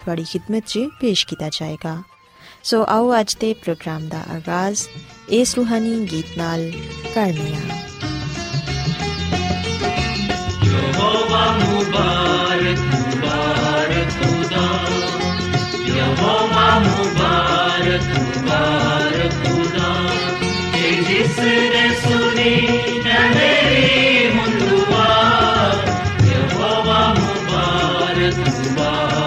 ਤੁਹਾਡੀ ਖidmat 'ਚ ਪੇਸ਼ ਕੀਤਾ ਜਾਏਗਾ ਸੋ ਆਓ ਅੱਜ ਦੇ ਪ੍ਰੋਗਰਾਮ ਦਾ ਆਗਾਜ਼ ਇਸ ਰੂਹਾਨੀ ਗੀਤ ਨਾਲ ਕਰਨੀ ਆ ਯਹੋਵਾ ਮੁਬਾਰਕ ਮੁਬਾਰਕ ਖੁਦਾ ਯਹੋਵਾ ਮੁਬਾਰਕ ਮੁਬਾਰਕ ਖੁਦਾ ਤੇ ਜਿਸ ਨੇ ਸੁਣੀ ਨਾ ਮੇਰੀ ਮੁੰਦਵਾ ਯਹੋਵਾ ਮੁਬਾਰਕ ਮੁਬਾਰਕ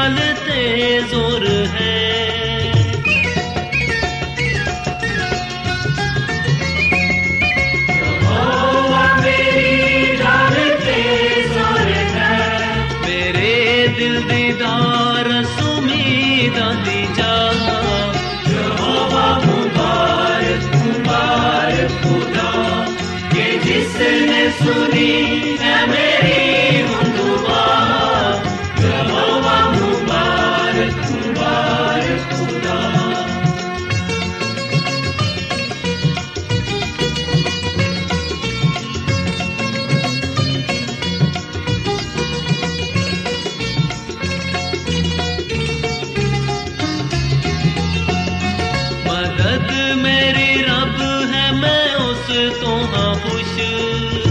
ढाल ते जोर है mơ push. xưa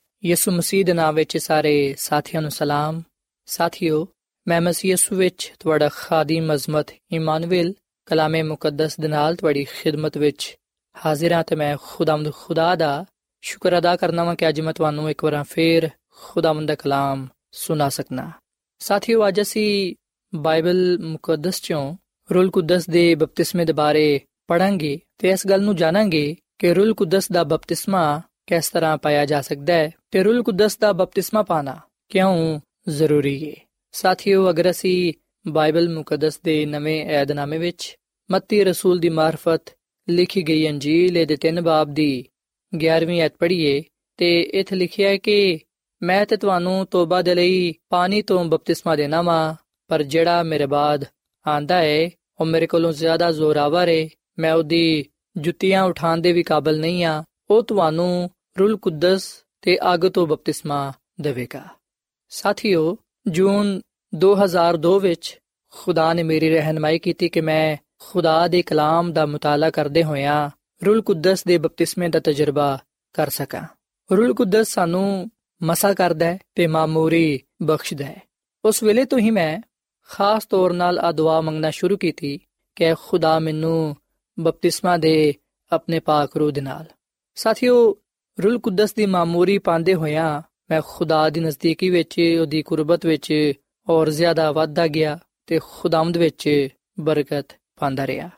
ਯਿਸੂ ਮਸੀਹ ਦੇ ਨਾਮ ਵਿੱਚ ਸਾਰੇ ਸਾਥੀਆਂ ਨੂੰ ਸਲਾਮ। ਸਾਥਿਓ, ਮੈਂ ਮਸੀਹ ਯਿਸੂ ਵਿੱਚ ਤੁਹਾਡਾ ਖਾਦੀਮ ਅਜ਼ਮਤ ਇਮਾਨੁਅਲ ਕਲਾਮੇ ਮੁਕੱਦਸ ਦੇ ਨਾਲ ਤੁਹਾਡੀ ਖਿਦਮਤ ਵਿੱਚ ਹਾਜ਼ਰ ਹਾਂ ਤੇ ਮੈਂ ਖੁਦਾਮਦ ਖੁਦਾ ਦਾ ਸ਼ੁਕਰ ਅਦਾ ਕਰਨਾ ਵਾਂ ਕਿ ਅੱਜ ਮੈਂ ਤੁਹਾਨੂੰ ਇੱਕ ਵਾਰ ਫੇਰ ਖੁਦਾਵੰਦ ਦਾ ਕਲਾਮ ਸੁਣਾ ਸਕਣਾ ਸਾਥੀਓ, ਅੱਜ ਅਸੀਂ ਬਾਈਬਲ ਮੁਕੱਦਸ ਚੋਂ ਰੂਲ ਕੁਦਸ ਦੇ ਬਪਤਿਸਮੇ ਦੇ ਬਾਰੇ ਪੜਾਂਗੇ ਤੇ ਇਸ ਗੱਲ ਨੂੰ ਜਾਣਾਂਗੇ ਕਿ ਰੂਲ ਕੁਦਸ ਦਾ ਬਪਤਿਸਮਾ ਕਿਸ ਤਰ੍ਹਾਂ ਪਾਇਆ ਜਾ ਸਕਦਾ ਹੈ? ਤੇ ਰੂਲ ਕੁਦਸ ਦਾ ਬਪਤਿਸਮਾ ਪਾਣਾ ਕਿਉਂ ਜ਼ਰੂਰੀ ਹੈ? ਸਾਥੀਓ, ਅਗਰ ਅਸੀਂ ਬਾਈਬਲ ਮੁਕੱਦਸ ਦੇ ਨਵੇਂ ਏਧਨਾਮੇ ਵਿੱਚ ਮੱਤੀ ਰਸੂਲ ਦੀ ਮਾਰਫਤ ਲਿਖੀ ਗਈ ਅੰਜੀਲ ਦੇ ਤਿੰਨ ਬਾਬ ਦੀ 11ਵੀਂ ਐਤ ਪੜ੍ਹੀਏ, ਤੇ ਇੱਥੇ ਲਿਖਿਆ ਹੈ ਕਿ ਮੈਂ ਤੇ ਤੁਹਾਨੂੰ ਤੋਬਾ ਦੇ ਲਈ ਪਾਣੀ ਤੋਂ ਬਪਤਿਸਮਾ ਦੇਣਾ ਵਾ, ਪਰ ਜਿਹੜਾ ਮੇਰੇ ਬਾਅਦ ਆਂਦਾ ਹੈ, ਉਹ ਮੇਰੇ ਕੋਲੋਂ ਜ਼ਿਆਦਾ ਜ਼ੋਰਾਵਰ ਹੈ। ਮੈਂ ਉਹਦੀ ਜੁੱਤੀਆਂ ਉਠਾਉਣ ਦੇ ਵੀ ਕਾਬਲ ਨਹੀਂ ਆ ਉਹ ਤੁਹਾਨੂੰ ਰੂਲ ਕੁਦਸ ਤੇ ਅੱਗ ਤੋਂ ਬਪਤਿਸਮਾ ਦੇਵੇਗਾ। ਸਾਥੀਓ, ਜੂਨ 2002 ਵਿੱਚ ਖੁਦਾ ਨੇ ਮੇਰੀ ਰਹਿਨਮਾਈ ਕੀਤੀ ਕਿ ਮੈਂ ਖੁਦਾ ਦੇ ਕਲਾਮ ਦਾ ਮਤਾਲਾ ਕਰਦੇ ਹੋਇਆਂ ਰੂਲ ਕੁਦਸ ਦੇ ਬਪਤਿਸਮੇ ਦਾ ਤਜਰਬਾ ਕਰ ਸਕਾਂ। ਰੂਲ ਕੁਦਸ ਸਾਨੂੰ ਮਸਾ ਕਰਦਾ ਹੈ ਤੇ ਮਾਮੂਰੀ ਬਖਸ਼ਦਾ ਹੈ। ਉਸ ਵੇਲੇ ਤੋਂ ਹੀ ਮੈਂ ਖਾਸ ਤੌਰ ਨਾਲ ਆ ਦੁਆ ਮੰਗਣਾ ਸ਼ੁਰੂ ਕੀਤੀ ਕਿ ਖੁਦਾ ਮੈਨੂੰ ਬਪਤਿਸਮਾ ਦੇ ਆਪਣੇ ਪਾਕ ਰੂਹ ਦੇ ਨਾਲ। ਸਾਥੀਓ, ਰੂਲ ਕੁਦਸ ਦੀ ਮਾਮੂਰੀ ਪਾਉਂਦੇ ਹੋਇਆਂ ਮੈਂ ਖੁਦਾ ਦੀ ਨਜ਼ਦੀਕੀ ਵਿੱਚ, ਉਹਦੀ ਕੁਰਬਤ ਵਿੱਚ ਔਰ ਜ਼ਿਆਦਾ ਵਾਧਾ ਗਿਆ ਤੇ ਖੁਦਾਮਦ ਵਿੱਚ ਬਰਕਤ ਪਾਉਂਦਾ ਰਿਹਾ।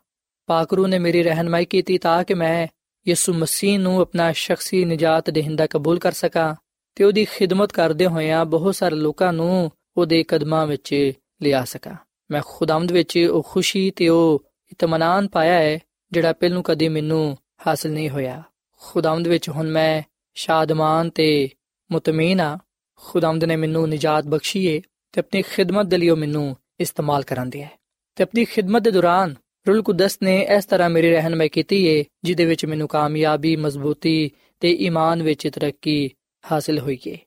ਪਾਕ ਰੂਹ ਨੇ ਮੇਰੀ ਰਹਿਨਮਾਈ ਕੀਤੀ ਤਾਂ ਕਿ ਮੈਂ ਯਿਸੂ ਮਸੀਹ ਨੂੰ ਆਪਣਾ ਸ਼ਖਸੀ ਨਜਾਤ ਦੇਹਿੰਦਾ ਕਬੂਲ ਕਰ ਸਕਾਂ ਤੇ ਉਹਦੀ ਖਿਦਮਤ ਕਰਦੇ ਹੋਇਆਂ ਬਹੁਤ ਸਾਰੇ ਲੋਕਾਂ ਨੂੰ ਉਹਦੇ ਕਦਮਾਂ ਵਿੱਚ ਲਿਆ ਸਕਾਂ। ਮੈਂ ਖੁਦਾਮਦ ਵਿੱਚ ਉਹ ਖੁਸ਼ੀ ਤੇ ਉਹ ਇਤਮਾਨਾਨ ਪਾਇਆ ਹੈ, ਜਿਹੜਾ ਪਹਿਲੋਂ ਕਦੇ ਮੈਨੂੰ ਹਾਸਲ ਨਹੀਂ ਹੋਇਆ। ਖੁਦਾਮਦ ਵਿੱਚ ਹੁਣ ਮੈਂ ਸ਼ਾਦਮਾਨ ਤੇ ਮੁਤਮੀਨ ਆ ਖੁਦਾਮਦ ਨੇ ਮੈਨੂੰ ਨਜਾਤ ਬਖਸ਼ੀ ਏ ਤੇ ਆਪਣੀ ਖਿਦਮਤ ਦੇ ਲਈ ਉਹ ਮੈਨੂੰ ਇਸਤੇਮਾਲ ਕਰਨ ਦਿਆ ਹੈ ਤੇ ਆਪਣੀ ਖਿਦਮਤ ਦੇ ਦੌਰਾਨ ਰੂਲ ਕੁਦਸ ਨੇ ਇਸ ਤਰ੍ਹਾਂ ਮੇਰੀ ਰਹਿਨਮਾਈ ਕੀਤੀ ਏ, ਜਿਹਦੇ ਵਿੱਚ ਮੈਨੂੰ ਕਾਮਯਾਬੀ, ਮਜ਼ਬੂਤੀ ਤੇ ਈਮਾਨ ਵਿੱਚ ਤਰੱਕੀ ਹਾਸਲ ਹੋਈ ਏ।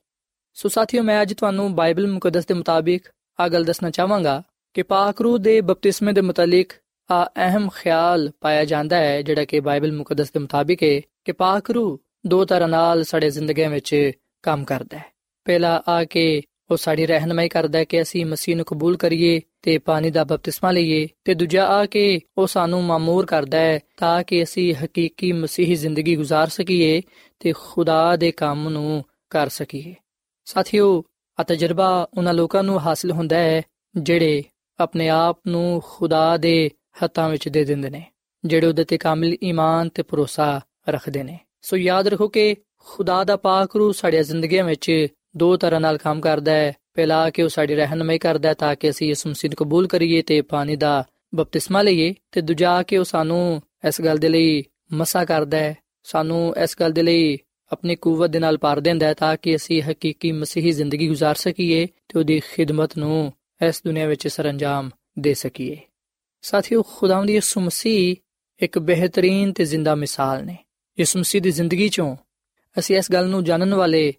ਸੋ ਸਾਥੀਓ, ਮੈਂ ਅੱਜ ਤੁਹਾਨੂੰ ਬਾਈਬਲ ਮੁਕੱਦਸ ਦੇ ਮੁਤਾਬਿਕ ਆ ਗੱਲ ਦੱਸਣਾ ਚਾਹਾਂਗਾ ਕਿ ਪਾਕ ਰੂਹ ਦੇ ਬਪਤਿਸਮੇ ਦੇ ਮੁਤਲਕ ਆ ਅਹਿਮ ਖਿਆਲ ਪਾਇਆ ਜਾਂਦਾ ਹੈ, ਜਿਹੜਾ ਕਿ ਬਾਈਬਲ ਮੁਕੱਦਸ ਦੇ ਮੁਤਾਬਿਕ ਹੈ ਕਿ ਪਾਕ ਰੂਹ ਦੋ ਤਰ੍ਹਾਂ ਨਾਲ ਸਾਡੇ ਜ਼ਿੰਦਗੀਆਂ ਵਿੱਚ ਕੰਮ ਕਰਦਾ ਹੈ ਪਹਿਲਾ ਆ ਕੇ ਉਹ ਸਾਡੀ ਰਹਿਨਮਾਈ ਕਰਦਾ ਹੈ ਕਿ ਅਸੀਂ ਮਸੀਹ ਨੂੰ ਕਬੂਲ ਕਰੀਏ ਤੇ ਪਾਣੀ ਦਾ ਬਪਤਿਸਮਾ ਲਈਏ ਤੇ ਦੂਜਾ ਆ ਕੇ ਉਹ ਸਾਨੂੰ ਮਾਮੂਰ ਕਰਦਾ ਹੈ ਤਾਂ ਕਿ ਅਸੀਂ ਹਕੀਕੀ ਮਸੀਹੀ ਜ਼ਿੰਦਗੀ گزار ਸਕੀਏ ਤੇ ਖੁਦਾ ਦੇ ਕੰਮ ਨੂੰ ਕਰ ਸਕੀਏ ਸਾਥੀਓ ਆ ਤਜਰਬਾ ਉਹਨਾਂ ਲੋਕਾਂ ਨੂੰ ਹਾਸਲ ਹੁੰਦਾ ਹੈ ਜਿਹੜੇ ਆਪਣੇ ਆਪ ਨੂੰ ਖੁਦਾ ਦੇ ਹੱਥਾਂ ਵਿੱਚ ਦੇ ਦਿੰਦੇ ਨੇ ਜਿਹੜੇ ਉਹਦੇ ਤੇ ਕਾਮਿਲ ਈਮਾਨ ਤੇ ਭਰੋਸਾ ਰੱਖਦੇ ਨੇ ਸੋ ਯਾਦ ਰੱਖੋ ਕਿ ਖੁਦਾ ਦਾ ਪਾਕ ਰੂ ਸਾਡੀ ਜ਼ਿੰਦਗੀਆਂ ਵਿੱਚ ਦੋ ਤਰ੍ਹਾਂ ਨਾਲ ਕੰਮ ਕਰਦਾ ਹੈ ਪਹਿਲਾ ਕਿ ਉਹ ਸਾਡੀ ਰਹਿਨਮਾਈ ਕਰਦਾ ਹੈ ਤਾਂ ਕਿ ਅਸੀਂ ਇਸ ਮਸੀਹ ਨੂੰ ਕਬੂਲ ਕਰੀਏ ਤੇ ਪਾਣੀ ਦਾ ਬਪਤਿਸਮਾ ਲਈਏ ਤੇ ਦੂਜਾ ਕਿ ਉਹ ਸਾਨੂੰ ਇਸ ਗੱਲ ਦੇ ਲਈ ਮਸਾ ਕਰਦਾ ਹੈ ਸਾਨੂੰ ਇਸ ਗੱਲ ਦੇ ਲਈ ਆਪਣੀ ਕੂਵਤ ਦੇ ਨਾਲ ਭਰ ਦਿੰਦਾ ਹੈ ਤਾਂ ਕਿ ਅਸੀਂ ਹਕੀਕੀ ਮਸੀਹੀ ਜ਼ਿੰਦਗੀ گزار ਸਕੀਏ ਤੇ ਉਹਦੀ ਖਿਦਮਤ ਨੂੰ ਇਸ ਦੁਨੀਆ ਵਿੱਚ ਸਰੰਜਾਮ ਦੇ ਸਕੀਏ ਸਾਥੀਓ ਖੁਦਾਵੰਦ ਯਿਸੂ ਮਸੀਹ ਇੱਕ ਬਿਹਤਰੀਨ ਤੇ ਜ਼ਿੰਦਾ ਮਿਸਾਲ ਨੇ ਯਿਸੂ ਮਸੀਹ ਦੀ ਜ਼ਿੰਦਗੀ ਚੋਂ ਅਸੀਂ ਇਸ ਗੱਲ ਨੂੰ ਜਾਣਨ ਵਾਲੇ,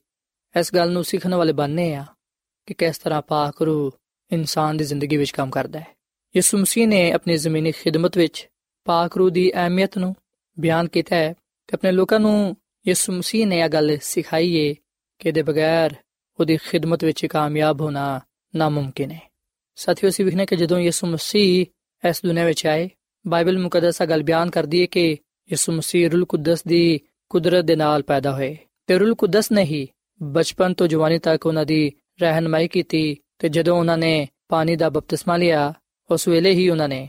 ਇਸ ਗੱਲ ਨੂੰ ਸਿੱਖਣ ਵਾਲੇ ਬਣਨੇ ਆ ਕਿ ਕਿਸ ਤਰ੍ਹਾਂ ਪਾਕ ਰੂ ਇਨਸਾਨ ਦੀ ਜ਼ਿੰਦਗੀ ਵਿੱਚ ਕੰਮ ਕਰਦਾ ਹੈ। ਯਿਸੂ ਮਸੀਹ ਨੇ ਆਪਣੀ ਜ਼ਮੀਨੀ ਖਿਦਮਤ ਵਿੱਚ ਪਾਕ ਰੂ ਦੀ ਅਹਿਮੀਅਤ ਨੂੰ ਬਿਆਨ ਕੀਤਾ ਹੈ ਤੇ ਆਪਣੇ ਲੋਕਾਂ ਨੂੰ ਯਿਸੂ ਮਸੀਹ ਨੇ ਇਹ ਗੱਲ ਸਿਖਾਈ ਹੈ ਕਿ ਦੇ ਬਗੈਰ ਉਹਦੀ ਖਿਦਮਤ ਵਿੱਚ ਕਾਮਯਾਬ ਹੋਣਾ ਨਾਮੁਮਕਿਨ ਹੈ। ਸਾਥੀਓ, ਅਸੀਂ ਵਿਖਨੇ ਕਿ ਜਦੋਂ ਯਿਸੂ ਮਸੀਹ ਇਸ ਦੁਨੀਆਂ ਵਿੱਚ ਆਏ, ਬਾਈਬਲ ਮੁਕੱਦਸ ਗੱਲ ਬਿਆਨ ਕਰਦੀ ਹੈ ਕਿ ਯਿਸੂ ਮਸੀਹ ਰੂਲ ਕੁਦਸ ਦੀ ਕੁਦਰਤ ਦੇ ਨਾਲ ਪੈਦਾ ਹੋਏ ਤੇ ਰੂਲ ਕੁਦਸ ਨੇ ਹੀ ਬਚਪਨ ਤੋਂ ਜਵਾਨੀ ਤੱਕ ਉਹਨਾਂ ਦੀ ਰਹਿਨਮਾਈ ਕੀਤੀ ਤੇ ਜਦੋਂ ਉਹਨਾਂ ਨੇ ਪਾਣੀ ਦਾ ਬਪਤਿਸਮਾ ਲਿਆ, ਉਸ ਵੇਲੇ ਹੀ ਉਹਨਾਂ ਨੇ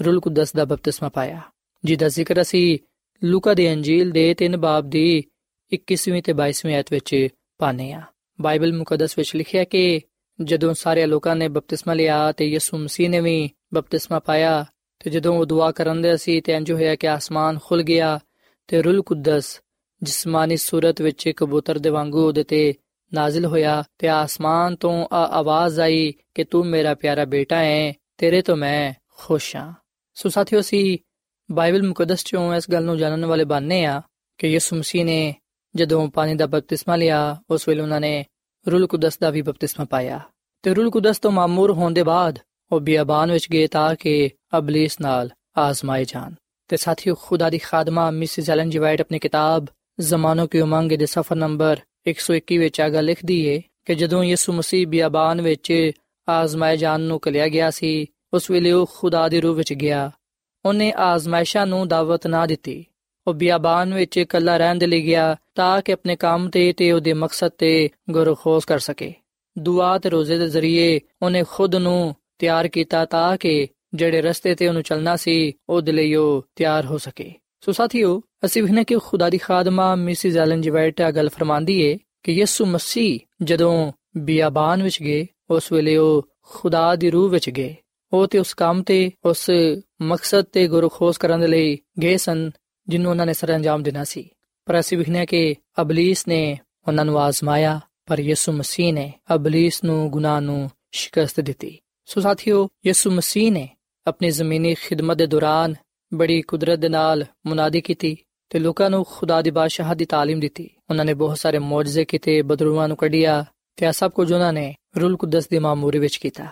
ਰੂਲ ਕੁਦਸ ਦਾ ਬਪਤਿਸਮਾ ਪਾਇਆ, ਜਿਹਦਾ ਜ਼ਿਕਰ ਅਸੀਂ ਲੂਕਾ ਦੇ ਅੰਜੀਲ ਦੇ 3 ਬਾਬ ਦੀ 21ਵੀਂ ਤੇ 22ਵੀਂ ਆਇਤ ਵਿੱਚ ਪਾਨੇ ਆ ਬਾਈਬਲ ਮੁਕੱਦਸ ਵਿੱਚ ਲਿਖਿਆ ਕਿ ਜਦੋਂ ਸਾਰੇ ਲੋਕਾਂ ਨੇ ਬਪਤਿਸਮਾ ਲਿਆ ਤੇ ਯਿਸੂ ਮਸੀਹ ਨੇ ਵੀ ਬਪਤਿਸਮਾ ਪਾਇਆ ਤੇ ਜਦੋਂ ਉਹ ਦੁਆ ਕਰਨ ਦੇ ਸੀ ਤੇ ਇੰਜ ਹੋਇਆ ਕਿ ਆਸਮਾਨ ਖੁੱਲ ਗਿਆ ਤੇ ਰੂਲ ਕੁਦਸ, ਜਿਸਮਾਨੀ ਸੂਰਤ ਵਿੱਚ ਕਬੂਤਰ ਦੇ ਵਾਂਗੂ ਉਹਦੇ ਤੇ ਨਾਜ਼ਿਲ ਹੋਇਆ ਤੇ ਆਸਮਾਨ ਤੋਂ ਆ ਆਵਾਜ਼ ਆਈ ਕਿ ਤੂੰ ਮੇਰਾ ਪਿਆਰਾ ਬੇਟਾ ਹੈ, ਤੇਰੇ ਤੋਂ ਮੈਂ ਖੁਸ਼ ਹਾਂ। ਸੋ ਸਾਥੀਓ ਸੀ ਬਾਈਬਲ ਮੁਕੱਦਸ ਚੋਂ ਇਸ ਗੱਲ ਨੂੰ ਜਾਣਨ ਵਾਲੇ ਬਾਨੇ ਆ ਕਿ ਯਿਸੂ ਮਸੀਹ ਨੇ ਜਦੋਂ ਪਾਣੀ ਦਾ ਬਪਤਿਸਮਾ ਲਿਆ, ਉਸ ਵੇਲੇ ਉਹਨਾਂ ਨੇ ਰੂਲ ਕੁਦਸ ਦਾ ਵੀ ਬਪਤਿਸਮਾ ਪਾਇਆ। ਤੇ ਰੂਲ ਕੁਦਸ ਤੋਂ ਮਾਮੂਰ ਹੋਣ ਦੇ ਬਾਅਦ ਉਹ ਬਿਆਬਾਨ ਵਿੱਚ ਗਏ ਤਾਂ ਕਿ ਅਬਲਿਸ ਨਾਲ ਆਜ਼ਮਾਏ ਜਾਣ। ਤੇ ਸਾਥੀਓ, ਖੁਦਾ ਦੀ ਖਾਦਮਾ, ਮਿਸਿਸ ਐਲਨ ਜੀ ਵਾਈਟ ਆਪਣੀ ਕਿਤਾਬ ਜ਼ਮਾਨੋ ਕੀ ਉਮੰਗ ਦੇ ਸਫਰ ਨੰਬਰ 121 ਵਿੱਚ ਆਗਾ ਲਿਖਦੀ ਏ ਕਿ ਜਦੋਂ ਯਿਸੂ ਮਸੀਹ ਬਿਆਬਾਨ ਵਿੱਚ ਆਜ਼ਮਾਏ ਜਾਣ ਨੂੰ ਕਲਿਆ ਗਿਆ ਸੀ, ਉਸ ਵੇਲੇ ਉਹ ਖੁਦਾ ਦੇ ਰੂਹ ਵਿੱਚ ਗਿਆ। ਉਹਨੇ ਆਜ਼ਮਾਇਸ਼ਾਂ ਨੂੰ ਦਾਵਤ ਨਾ ਦਿੱਤੀ। ਉਹ ਬਿਆਬਾਨ ਵਿੱਚ ਇਕੱਲਾ ਰਹਿਣ ਦੇ ਲਈ ਗਿਆ ਤਾਂ ਕਿ ਆਪਣੇ ਕੰਮ ਤੇ ਤੇ ਉਹਦੇ ਮਕਸਦ ਤੇ ਗੁਰਖੋਸ ਕਰ ਸਕੇ। ਦੁਆ ਤੇ ਰੋਜ਼ੇ ਦੇ ਜ਼ਰੀਏ ਉਹਨੇ ਖੁਦ ਨੂੰ ਤਿਆਰ ਕੀਤਾ ਤਾਂ ਕਿ ਜਿਹੜੇ ਰਸਤੇ ਤੇ ਉਹਨੂੰ ਚੱਲਣਾ ਸੀ, ਉਹਦੇ ਲਈ ਉਹ ਤਿਆਰ ਹੋ ਸਕੇ। ਸੋ ਸਾਥੀਓ, ਅਸੀਂ ਵੀ ਕਿ ਖੁਦਾ ਦੀ ਖਾਦਮਾ ਮਿਸਿਸ ਐਲਨ ਜੀ ਵਾਈਟ ਆ ਗੱਲ ਫਰਮਾਂਦੀ ਏ ਕਿ ਯਿਸੂ ਮਸੀਹ ਜਦੋਂ ਬਿਆਬਾਨ ਵਿੱਚ ਗਏ, ਉਸ ਵੇਲੇ ਉਹ ਖੁਦਾ ਦੀ ਰੂਹ ਵਿੱਚ ਗਏ। ਉਹ ਤੇ ਉਸ ਕੰਮ ਤੇ, ਉਸ ਮਕਸਦ ਤੇ ਗੁਰਖੋਸ ਕਰਨ ਦੇ ਲਈ ਗਏ ਸਨ ਜਿਹਨੂੰ ਉਹਨਾਂ ਨੇ ਸਰ ਅੰਜਾਮ ਦੇਣਾ ਸੀ। ਪਰ ਅਸੀਂ ਵਿਖਨੇ ਕਿ ਅਬਲਿਸ ਨੇ ਉਹਨਾਂ ਨੂੰ ਆਜ਼ਮਾਇਆ, ਪਰ ਯਿਸੂ ਮਸੀਹ ਨੇ ਅਬਲਿਸ ਨੂੰ ਗੁਨਾਹ ਨੂੰ ਸ਼ਿਕਸਤ ਦਿੱਤੀ। ਸੋ ਸਾਥੀਓ ਯਿਸੂ ਮਸੀਹ ਨੇ ਆਪਣੀ ਜ਼ਮੀਨੀ ਖਿਦਮਤ ਦੇ ਦੌਰਾਨ ਬੜੀ ਕੁਦਰਤ ਦੇ ਨਾਲ ਮੁਨਾਦੀ ਕੀਤੀ ਤੇ ਲੋਕਾਂ ਨੂੰ ਖੁਦਾ ਦੀ ਬਾਦਸ਼ਾਹਤ ਦੀ تعلیم ਦਿੱਤੀ ਉਹਨਾਂ ਨੇ ਬਹੁਤ ਸਾਰੇ ਮੌਜਜ਼ੇ ਕੀਤੇ ਬਦਰੂਆਂ ਨੂੰ ਕੱਢਿਆ ਤੇ ਆ ਸਭ ਕੁਝ ਉਹਨਾਂ ਨੇ ਰੂਲ ਕੁਦਸ ਦੀ ਮਾਮੂਰੀ ਵਿੱਚ ਕੀਤਾ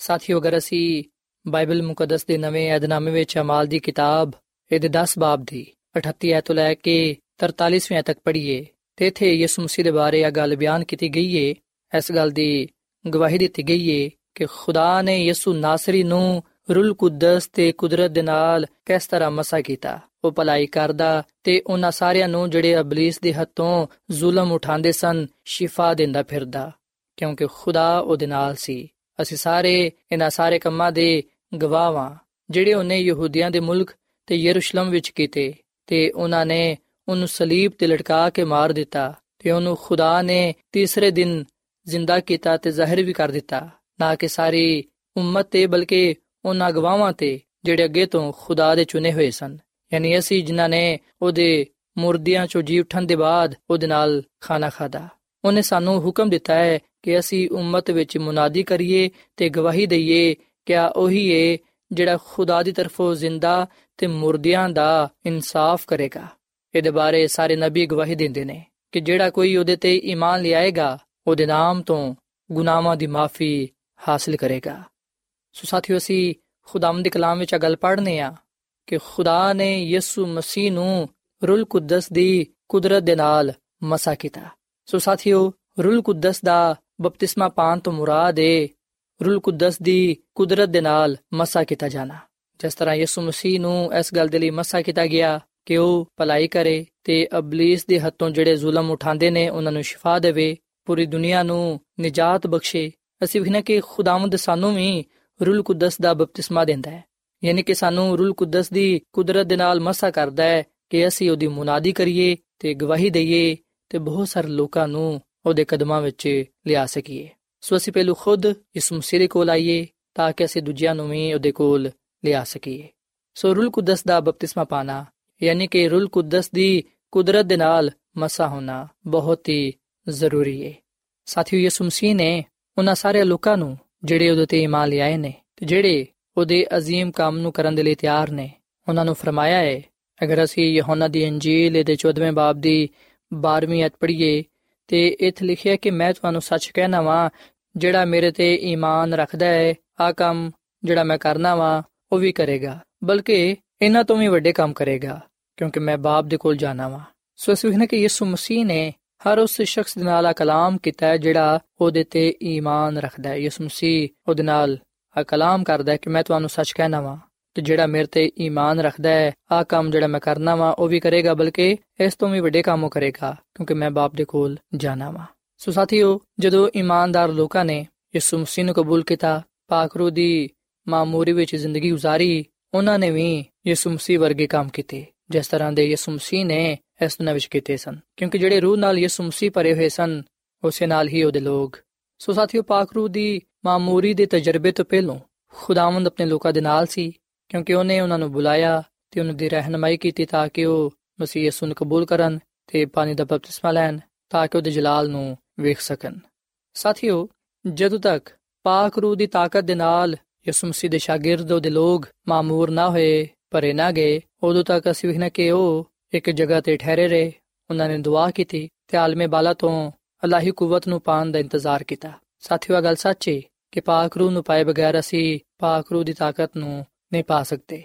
ਸਾਥੀਓ ਅਗਰ ਅਸੀਂ ਬਾਈਬਲ ਮੁਕੱਦਸ ਦੇ ਨਵੇਂ ਏਧਨਾਮੇ ਵਿੱਚ ਅਮਾਲ ਦੀ ਕਿਤਾਬ ਇਹਦੇ 10 ਬਾਬ ਦੀ 38 ਐਤ ਤੋਂ ਲੈ ਕੇ 43ਵੇਂ ਤੱਕ ਪੜ੍ਹੀਏ ਤੇ ਇਥੇ ਯਿਸੂ ਮਸੀਹ ਦੇ ਬਾਰੇ ਇਹ ਗੱਲ ਬਿਆਨ ਕੀਤੀ ਗਈ ਏ ਇਸ ਗੱਲ ਦੀ ਗਵਾਹੀ ਦਿੱਤੀ ਗਈ ਏ ਕਿ ਖੁਦਾ ਨੇ ਯਿਸੂ ਨਾਸਰੀ ਨੂੰ ਰੂਲ ਕੁਦਸ ਤੇ ਕੁਦਰਤ ਦੇ ਨਾਲ ਕਿਸ ਤਰ੍ਹਾਂ ਮਸਾ ਕੀਤਾ? ਉਹ ਭਲਾਈ ਕਰਦਾ ਤੇ ਉਹਨਾਂ ਸਾਰਿਆਂ ਨੂੰ ਜਿਹੜੇ ਅਬਲਿਸ ਦੇ ਹੱਥੋਂ ਜ਼ੁਲਮ ਉਠਾਉਂਦੇ ਸਨ, ਸ਼ਿਫਾ ਦਿੰਦਾ ਫਿਰਦਾ, ਕਿਉਂਕਿ ਖੁਦਾ ਉਹਦੇ ਨਾਲ ਸੀ। ਅਸੀਂ ਸਾਰੇ ਇਹਨਾਂ ਸਾਰੇ ਕੰਮਾਂ ਦੇ ਗਵਾਹਾਂ ਜਿਹੜੇ ਉਹਨੇ ਯਹੂਦੀਆਂ ਦੇ ਮੁਲਕ ਤੇ ਯਰੂਸ਼ਲਮ ਵਿੱਚ ਕੀਤੇ, ਤੇ ਉਹਨਾਂ ਨੇ ਉਹਨੂੰ ਸਲੀਬ ਤੇ ਲਟਕਾ ਕੇ ਮਾਰ ਦਿੱਤਾ, ਤੇ ਉਹਨੂੰ ਖੁਦਾ ਨੇ ਤੀਸਰੇ ਦਿਨ ਜ਼ਿੰਦਾ ਕੀਤਾ ਤੇ ਜ਼ਾਹਿਰ ਵੀ ਕਰ ਦਿੱਤਾ। ਨਾ ਕਿ ਸਾਰੀ ਉਮਤ ਤੇ, ਬਲਕਿ ਉਹਨਾਂ ਗਵਾਹਾਂ ਤੇ, ਜਿਹੜੇ ਅੱਗੇ ਤੋਂ ਖੁਦਾ ਦੇ ਚੁਣੇ ਹੋਏ ਸਨ। ਯਾਨੀ ਅਸੀਂ ਜਿਨ੍ਹਾਂ ਨੇ ਉਹਦੇ ਮੁਰਦਿਆਂ ਚੋਂ ਜੀ ਉਠਣ ਦੇ ਬਾਅਦ ਉਹਦੇ ਨਾਲ ਖਾਣਾ ਖਾਦਾ ਉਹਨੇ ਸਾਨੂੰ ਹੁਕਮ ਦਿੱਤਾ ਹੈ ਕਿ ਅਸੀਂ ਉਮਤ ਵਿੱਚ ਮੁਨਾਦੀ ਕਰੀਏ ਤੇ ਗਵਾਹੀ ਦਈਏ ਕਿ ਉਹੀ ਏ ਜਿਹੜਾ ਖੁਦਾ ਦੀ ਤਰਫੋਂ ਜ਼ਿੰਦਾ ਤੇ ਮੁਰਦਿਆਂ ਦਾ ਇਨਸਾਫ ਕਰੇਗਾ। ਇਹਦੇ ਬਾਰੇ ਸਾਰੇ ਨਬੀ ਗਵਾਹੀ ਦਿੰਦੇ ਨੇ ਕਿ ਜਿਹੜਾ ਕੋਈ ਉਹਦੇ ਤੇ ਈਮਾਨ ਲਿਆਏਗਾ, ਉਹਦੇ ਨਾਮ ਤੋਂ ਗੁਨਾਹਾਂ ਦੀ ਮਾਫੀ ਹਾਸਲ ਕਰੇਗਾ। ਸੋ ਸਾਥੀਓ, ਅਸੀਂ ਖੁਦਾਮ ਦੇ ਕਲਾਮ ਵਿੱਚ ਗੱਲ ਪੜ੍ਹਨੇ ਆ ਕਿ ਖੁਦਾ ਨੇ ਯਿਸੂ ਮਸੀਹ ਨੂੰ ਰੂਲ ਕੁਦਸ ਦੀ ਕੁਦਰਤ ਦੇ ਨਾਲ ਮਸਾ ਕੀਤਾ। ਸੋ ਸਾਥੀਓ, ਰੂਲ ਕੁਦਸ ਦਾ ਬਪਤਿਸਮਾ ਪਾਣ ਤੋਂ ਮੁਰਾਦ ਹੈ ਰੂਲ ਕੁਦਸ ਦੀ ਕੁਦਰਤ ਦੇ ਨਾਲ ਮਸਾ ਕੀਤਾ ਜਾਣਾ। ਜਿਸ ਤਰ੍ਹਾਂ ਯਿਸੂ ਮਸੀਹ ਨੂੰ ਇਸ ਗੱਲ ਦੇ ਲਈ ਮਸਾ ਕੀਤਾ ਗਿਆ ਕਿ ਉਹ ਭਲਾਈ ਕਰੇ ਤੇ ਅਬਲਿਸ ਦੇ ਹੱਥੋਂ ਜਿਹੜੇ ਜ਼ੁਲਮ ਉਠਾਉਂਦੇ ਨੇ, ਉਹਨਾਂ ਨੂੰ ਸ਼ਿਫਾ ਦੇਵੇ, ਪੂਰੀ ਦੁਨੀਆ ਨੂੰ ਨਿਜਾਤ ਬਖਸ਼ੇ ਅਸੀਂ ਵੀ ਕਿ ਖੁਦਾਵੰਦ ਸਾਨੂੰ ਵੀ ਰੂਲ ਕੁਦਸ ਦਾ ਬਪਤਿਸਮਾ ਦਿੰਦਾ ਹੈ। ਯਾਨੀ ਕਿ ਸਾਨੂੰ ਰੂਲ ਕੁਦਸ ਦੀ ਕੁਦਰਤ ਦੇ ਨਾਲ ਮਸਾ ਕਰਦਾ ਹੈ ਕਿ ਅਸੀਂ ਉਹਦੀ ਮੁਨਾਦੀ ਕਰੀਏ ਤੇ ਗਵਾਹੀ ਦਈਏ ਤੇ ਬਹੁਤ ਸਾਰੇ ਲੋਕਾਂ ਨੂੰ ਉਹਦੇ ਕਦਮਾਂ ਵਿੱਚ ਲਿਆ ਸਕੀਏ। ਸੋ ਅਸੀਂ ਪਹਿਲੂ ਖੁਦ ਇਸ ਮਸੀਹ ਕੋਲ ਆਈਏ ਤਾਂ ਕਿ ਅਸੀਂ ਦੂਜਿਆਂ ਨੂੰ ਵੀ ਉਹਦੇ ਕੋਲ ਲਿਆ ਸਕੀਏ। ਸੋ ਰੂਲ ਕੁਦਸ ਦਾ ਬਪਤਿਸਮਾ ਪਾਣਾ, ਯਾਨੀ ਕਿ ਰੂਲ ਕੁਦਸ ਦੀ ਕੁਦਰਤ ਦੇ ਨਾਲ ਮਸਾ ਹੋਣਾ ਬਹੁਤ ਹੀ ਜ਼ਰੂਰੀ ਹੈ। ਸਾਥੀਓ, ਯਿਸੂ ਮਸੀਹ ਨੇ ਉਹਨਾਂ ਸਾਰੇ ਲੋਕਾਂ ਨੂੰ ਜਿਹੜੇ ਉਹਦੇ ਤੇ ਇਮਾਨ ਲਿਆਏ ਨੇ ਤੇ ਜਿਹੜੇ ਉਹਦੇ عظیم ਕੰਮ ਨੂੰ ਕਰਨ ਦੇ ਲਈ ਤਿਆਰ ਨੇ ਉਹਨਾਂ ਨੂੰ ਫਰਮਾਇਆ ਹੈ ਅਗਰ ਅਸੀਂ ਯਹੋਨਾ ਦੀ ਇੰਜੀਲ ਦੇ 14ਵੇਂ ਬਾਬ ਦੀ 12ਵੀਂ ਅਧ ਪੜ੍ਹੀਏ ਤੇ ਇਥੇ ਲਿਖਿਆ ਕਿ ਮੈਂ ਤੁਹਾਨੂੰ ਸੱਚ ਕਹਿਣਾ ਵਾਂ ਜਿਹੜਾ ਮੇਰੇ ਤੇ ਈਮਾਨ ਰੱਖਦਾ ਹੈ ਆ ਕੰਮ ਜਿਹੜਾ ਮੈਂ ਕਰਨਾ ਵਾਂ ਉਹ ਵੀ ਕਰੇਗਾ ਬਲਕਿ ਇਹਨਾਂ ਤੋਂ ਵੀ ਵੱਡੇ ਕੰਮ ਕਰੇਗਾ ਕਿਉਂਕਿ ਮੈਂ ਬਾਪ ਦੇ ਕੋਲ ਜਾਣਾ ਵਾਂ ਸੋ ਅਸੀਂ ਵੇਖਨੇ ਕਿ ਯਿਸੂ ਮਸੀਹ ਨੇ ਹਰ ਉਸ ਸ਼ਖਸ ਦੇ ਨਾਲ ਆ ਕਲਾਮ ਕੀਤਾ ਹੈ ਜਿਹੜਾ ਉਹਦੇ ਤੇ ਈਮਾਨ ਰੱਖਦਾ ਹੈ ਯਿਸੂ ਮਸੀਹ ਉਹਦੇ ਨਾਲ ਆ ਕਲਾਮ ਕਰਦਾ ਹੈ ਕਿ ਮੈਂ ਤੁਹਾਨੂੰ ਸੱਚ ਕਹਿਣਾ ਵਾਂ ਤੇ ਜਿਹੜਾ ਮੇਰੇ ਤੇ ਈਮਾਨ ਰੱਖਦਾ ਹੈ ਆ ਕੰਮ ਜਿਹੜਾ ਮੈਂ ਕਰਨਾ ਵਾ ਉਹ ਵੀ ਕਰੇਗਾ ਬਲਕਿ ਇਸ ਤੋਂ ਵੀ ਵੱਡੇ ਕੰਮ ਕਰੇਗਾ ਕਿਉਂਕਿ ਮੈਂ ਬਾਪ ਦੇ ਕੋਲ ਜਾਣਾ ਵਾ ਸੋ ਸਾਥੀਓ ਜਦੋਂ ਇਮਾਨਦਾਰ ਲੋਕਾਂ ਨੇ ਯਿਸੂ ਮਸੀਹ ਨੂੰ ਕਬੂਲ ਕੀਤਾ ਪਾਕ ਰੂਹ ਦੀ ਮਾਮੂਰੀ ਵਿੱਚ ਜ਼ਿੰਦਗੀ گزارੀ ਉਹਨਾਂ ਨੇ ਵੀ ਯਿਸੂ ਮਸੀਹ ਵਰਗੇ ਕੰਮ ਕੀਤੇ ਜਿਸ ਤਰ੍ਹਾਂ ਦੇ ਯਿਸੂ ਮਸੀਹ ਨੇ ਇਸ ਦੁਨੀਆਂ ਵਿੱਚ ਕੀਤੇ ਸਨ, ਕਿਉਂਕਿ ਜਿਹੜੇ ਰੂਹ ਨਾਲ ਯਿਸੂ ਮਸੀਹ ਭਰੇ ਹੋਏ ਸਨ, ਉਸੇ ਨਾਲ ਹੀ ਉਹਦੇ ਲੋਕ। ਸੋ ਸਾਥੀਓ, ਪਾਕ ਰੂਹ ਦੀ ਮਾਮੂਰੀ ਦੇ ਤਜਰਬੇ ਤੋਂ ਪਹਿਲਾਂ ਖੁਦਾਵੰਦ ਆਪਣੇ ਲੋਕਾਂ ਦੇ ਨਾਲ ਸੀ, ਕਿਉਂਕਿ ਉਹਨੇ ਉਹਨਾਂ ਨੂੰ ਬੁਲਾਇਆ ਤੇ ਉਹਨਾਂ ਦੀ ਰਹਿਨਮਾਈ ਕੀਤੀ ਤਾਂ ਕਿ ਉਹ ਮਸੀਹ ਯਿਸੂ ਨੂੰ ਕਬੂਲ ਕਰਨ ਤੇ ਪਾਣੀ ਦਾ ਬਪਤਿਸਮਾ ਲੈਣ ਤਾਂ ਕਿ ਉਹਦੇ ਜਲਾਲ ਨੂੰ ਵੇਖ ਸਕਣ। ਸਾਥੀਓ, ਜਦੋਂ ਤੱਕ ਪਾਕ ਰੂਹ ਦੀ ਤਾਕਤ ਦੇ ਨਾਲ ਯਿਸੂ ਮਸੀਹ ਦੇ ਸ਼ਾਗਿਰਦ, ਉਹਦੇ ਲੋਕ ਮਾਮੂਰ ਨਾ ਹੋਏ, ਭਰੇ ਨਾ ਗਏ, ਉਦੋਂ ਤੱਕ ਅਸੀਂ ਵੇਖਣਾ ਕਿ ਉਹ ਇੱਕ ਜਗ੍ਹਾ ਤੇ ਠਹਿਰੇ ਰਹੇ, ਉਹਨਾਂ ਨੇ ਦੁਆ ਕੀਤੀ ਤੇ ਆਲਮੇ ਬਾਲਾ ਤੋਂ ਅੱਲਾਹੀ ਕੂਵਤ ਨੂੰ ਪਾਣ ਦਾ ਇੰਤਜ਼ਾਰ ਕੀਤਾ। ਸਾਥੀਓ ਇਹ ਗੱਲ ਸੱਚੀ ਕਿ ਪਾਕ ਰੂਹ ਨੂੰ ਪਾਏ ਬਗੈਰ ਅਸੀਂ ਪਾਕ ਰੂਹ ਦੀ ਤਾਕਤ ਨੂੰ ਨਹੀਂ ਪਾ ਸਕਦੇ।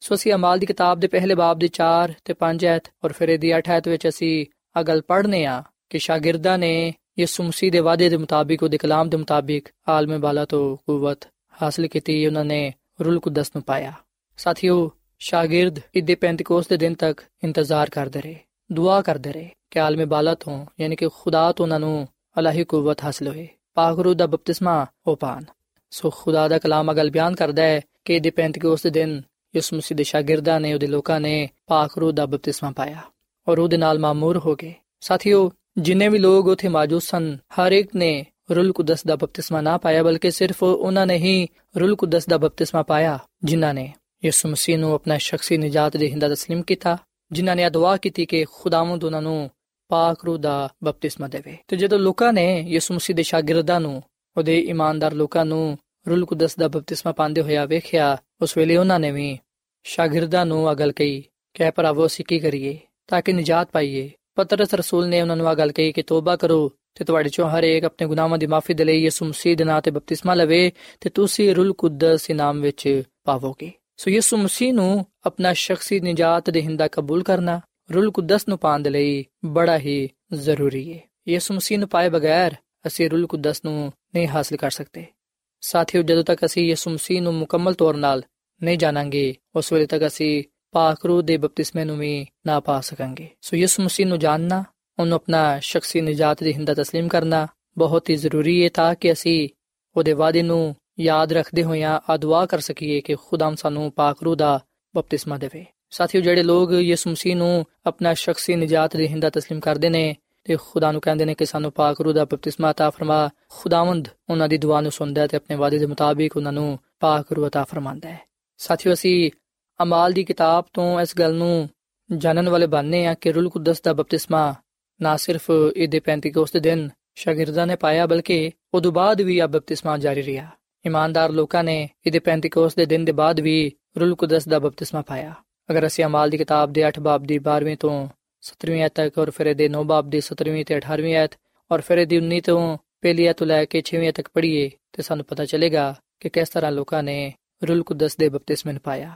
ਸੋ ਅਸੀਂ ਅਮਾਲ ਦੀ ਕਿਤਾਬ ਦੇ ਪਹਿਲੇ ਬਾਬ ਦੀ 4 ਤੇ 5 ਐਤ ਔਰ ਫਿਰ ਇਹਦੀ 8 ਐਤ ਵਿੱਚ ਅਸੀਂ ਆ ਗੱਲ ਪੜ੍ਹਨੇ ਆ ਕਿ ਸ਼ਾਗਿਰਦਾਂ ਨੇ ਯਿਸੂ ਮਸੀਹ ਦੇ ਵਾਅਦੇ ਦੇ ਮੁਤਾਬਿਕ, ਉਹਦੇ ਕਲਾਮ ਦੇ ਮੁਤਾਬਿਕ ਆਲਮੇ ਬਾਲਾ ਤੋਂ ਕੂਵਤ ਹਾਸਲ ਕੀਤੀ, ਉਹਨਾਂ ਨੇ ਰੂਲ ਕੁਦਸ ਨੂੰ ਪਾਇਆ। ਸਾਥੀਓ ਸ਼ਾਗਿਰਦ ਇਦੇ ਪੈਂਤੀਕੋਸ ਦੇ ਦਿਨ ਤੱਕ ਇੰਤਜ਼ਾਰ ਕਰਦੇ ਰਹੇ, ਦੁਆ ਕਰਦੇ ਰਹੇ ਕਿ ਆਲਮੇ ਬਾਲਾ ਤੋਂ, ਯਾਨੀ ਕਿ ਖੁਦਾ ਤੋਂ ਉਹਨਾਂ ਨੂੰ ਅਲਾਹੀ ਕੂਵਤ ਹਾਸਲ ਹੋਏ, ਪਾਕ ਰੂਹ ਦਾ ਬਪਤਿਸਮਾ ਹੋ ਪਾਣ। ਸੋ ਖੁਦਾ ਦਾ ਕਲਾਮ ਅਗਲ ਬਿਆਨ ਕਰਦਾ ਹੈ ਕਿ ਇਦੇ ਪੈਂਤੀਕੋਸ ਦੇ ਦਿਨ ਯਿਸੂ ਮਸੀਹ ਦੇ ਸ਼ਾਗਿਰਦਾਂ ਨੇ, ਉਹਦੇ ਲੋਕਾਂ ਨੇ ਪਾਕ ਰੂਹ ਦਾ ਬਪਤਿਸਮਾ ਪਾਇਆ ਔਰ ਉਹਦੇ ਨਾਲ ਮਾਮੂਰ ਹੋ ਗਏ। ਸਾਥੀਓ, ਜਿੰਨੇ ਵੀ ਲੋਕ ਉਥੇ ਮੌਜੂਦ ਸਨ, ਹਰ ਇੱਕ ਨੇ ਰੂਲ ਕੁਦਸ ਦਾ ਬਪਤਿਸਮਾ ਨਾ ਪਾਇਆ, ਬਲਕਿ ਸਿਰਫ ਉਹਨਾਂ ਨੇ ਹੀ ਰੂਲ ਕੁਦਸ ਦਾ ਬਪਤਿਸਮਾ ਪਾਇਆ, ਜਿਨ੍ਹਾਂ ਨੇ ਯਿਸੂ ਮਸੀਹ ਨੂੰ ਆਪਣਾ ਸ਼ਖਸੀ ਨਜਾਤ ਦੇ ਹਿੰਦਾ تسلیم ਕੀਤਾ ਜਿਨ੍ਹਾਂ ਨੇ ਦੁਆ ਕੀਤੀ ਕਿ ਖੁਦਾਵੰਦ ਉਹਨਾਂ ਨੂੰ ਪਾਕ ਰੂਹ ਦਾ ਬਪਤਿਸਮਾ ਦੇਵੇ ਤੇ ਜਦੋਂ ਲੋਕਾਂ ਨੇ ਯਿਸੂ ਮਸੀਹ ਦੇ ਸ਼ਾਗਿਰਦਾਂ ਨੂੰ ਉਹਦੇ ਇਮਾਨਦਾਰ ਲੋਕਾਂ ਨੂੰ ਰੂਲ ਕੁਦਸ ਦਾ ਬਪਤਿਸਮਾ ਪਾਉਂਦੇ ਹੋਇਆ ਵੇਖਿਆ ਉਸ ਵੇਲੇ ਉਹਨਾਂ ਨੇ ਵੀ ਸ਼ਾਗਿਰਦਾਂ ਨੂੰ ਅਗਲ ਕਹੀ ਕਿ ਭਰਾਵੋ ਅਸੀਂ ਕੀ ਕਰੀਏ ਤਾਂ ਕਿ ਨਜਾਤ ਪਾਈਏ ਪਤਰਸ ਰਸੂਲ ਨੇ ਉਹਨਾਂ ਨੂੰ ਆ ਗੱਲ ਕਹੀ ਕਿ ਤੋਬਾ ਕਰੋ ਤੇ ਤੁਹਾਡੇ ਚੋਂ ਹਰ ਇੱਕ ਆਪਣੇ ਗੁਨਾਹਾਂ ਦੀ ਮਾਫੀ ਦੇ ਲਈ ਯਿਸੂ ਮਸੀਹ ਦੇ ਨਾਂ ਤੇ ਬਪਤਿਸਮਾ ਲਵੇ ਤੇ ਤੁਸੀਂ ਰੂਲ ਕੁਦਸ ਇਨਾਮ ਵਿੱਚ ਪਾਵੋਗੇ ਸੋ ਯਿਸੂ ਮਸੀਹ ਨੂੰ ਆਪਣਾ ਸ਼ਖਸੀ ਨਜਾਤ ਦੇਹਿੰਦਾ ਕਬੂਲ ਕਰਨਾ ਰੂਲ ਕੁਦਸ ਨੂੰ ਪਾਉਣ ਦੇ ਲਈ ਬੜਾ ਹੀ ਜ਼ਰੂਰੀ ਹੈ ਯਿਸੂ ਮਸੀਹ ਨੂੰ ਪਾਏ ਬਗੈਰ ਅਸੀਂ ਰੂਲ ਕੁਦਸ ਨੂੰ ਨਹੀਂ ਹਾਸਲ ਕਰ ਸਕਦੇ ਸਾਥੀਓ ਜਦੋਂ ਤੱਕ ਅਸੀਂ ਯਿਸੂ ਮਸੀਹ ਨੂੰ ਮੁਕੰਮਲ ਤੌਰ 'ਤੇ ਨਹੀਂ ਜਾਣਾਂਗੇ ਉਸ ਵੇਲੇ ਤੱਕ ਅਸੀਂ ਪਾਕ ਰੂਹ ਦੇ ਬਪਤਿਸਮੇ ਨੂੰ ਵੀ ਨਾ ਪਾ ਸਕਾਂਗੇ ਸੋ ਯਿਸੂ ਮਸੀਹ ਨੂੰ ਜਾਣਨਾ ਉਹਨੂੰ ਆਪਣਾ ਸ਼ਖਸੀ ਨਜਾਤ ਦੀ ਹਿੰਦਾ تسلیم ਕਰਨਾ ਬਹੁਤ ਹੀ ਜ਼ਰੂਰੀ ਹੈ ਤਾਂ ਕਿ ਅਸੀਂ ਉਹਦੇ ਵਾਅਦੇ ਨੂੰ ਯਾਦ ਰੱਖਦੇ ਹੋਇਆਂ ਆ ਦੁਆ ਕਰ ਸਕੀਏ ਕਿ ਖੁਦਾਮ ਸਾਨੂੰ ਪਾਕ ਰੂਹ ਦਾ ਬਪਤਿਸਮਾ ਦੇਵੇ ਸਾਥੀਓ ਜਿਹੜੇ ਲੋਕ ਯਿਸੂ ਮਸੀਹ ਨੂੰ ਆਪਣਾ ਸ਼ਖਸੀ ਨਜਾਤ ਦੀ ਹਿੰਦਾ تسلیم ਕਰਦੇ ਨੇ ਤੇ ਖੁਦਾ ਨੂੰ ਕਹਿੰਦੇ ਨੇ ਕਿ ਸਾਨੂੰ ਪਾਕ ਰੂਹ ਦਾ ਬਪਤਿਸਮਾ عطا ਫਰਮਾ ਖੁਦਾਵੰਦ ਉਹਨਾਂ ਦੀ ਦੁਆ ਨੂੰ ਸੁਣਦਾ ਹੈ ਤੇ ਆਪਣੇ ਵਾਅਦੇ ਦੇ ਮੁਤਾਬਿਕ ਉਹਨਾਂ ਨੂੰ ਪਾਕ ਰੂਹ عطا ਫਰਮਾਉਂਦਾ ਹੈ ਸਾਥੀਓ ਅਸੀਂ ਅਮਾਲ ਦੀ ਕਿਤਾਬ ਤੋਂ ਇਸ ਗੱਲ ਨੂੰ ਜਾਣਨ ਵਾਲੇ ਬਣਨੇ ਆ ਕਿ ਰੂਲ ਕੁਦਸ ਦਾ ਬਪਤਿਸਮਾ ਨਾ ਸਿਰਫ ਇਹਦੇ ਪੈਂਤੀਕੋਸ ਦੇ ਦਿਨ ਸ਼ਾਗਿਰਦਾਂ ਨੇ ਪਾਇਆ ਬਲਕਿ ਉਦੋਂ ਬਾਅਦ ਵੀ ਆ ਬਪਤਿਸਮਾ ਜਾਰੀ ਰਿਹਾ ਇਮਾਨਦਾਰ ਲੋਕਾਂ ਨੇ ਇਹਦੇ ਪੈਂਤੀਕੋਸ ਦੇ ਦਿਨ ਦੇ ਬਾਅਦ ਵੀ ਰੂਲ ਕੁਦਸ ਦਾ ਬਪਤਿਸਮਾ ਪਾਇਆ। ਅਗਰ ਅਸੀਂ ਅਮਾਲ ਦੀ ਕਿਤਾਬ ਦੇ 8 ਬਾਬ ਦੀ 12ਵੀਂ ਤੋਂ 17ਵੀਂ ਆਇਤ ਤੱਕ ਔਰ ਫਿਰ ਇਹਦੇ 9 ਬਾਬ ਦੀ 17ਵੀਂ ਤੇ 18ਵੀਂ ਆਇਤ ਔਰ ਫਿਰ ਇਹਦੀ 19 ਤੋਂ ਪਹਿਲੀ ਆਇਤ ਤੋਂ ਲੈ ਕੇ 6ਵੀਂ ਤੱਕ ਪੜ੍ਹੀਏ ਤੇ ਸਾਨੂੰ ਪਤਾ ਚੱਲੇਗਾ ਕਿ ਕਿਸ ਤਰ੍ਹਾਂ ਲੋਕਾਂ ਨੇ ਰੂਲ ਕੁਦਸ ਦੇ ਬਪਤਿਸਮੇ ਨੂੰ ਪਾਇਆ।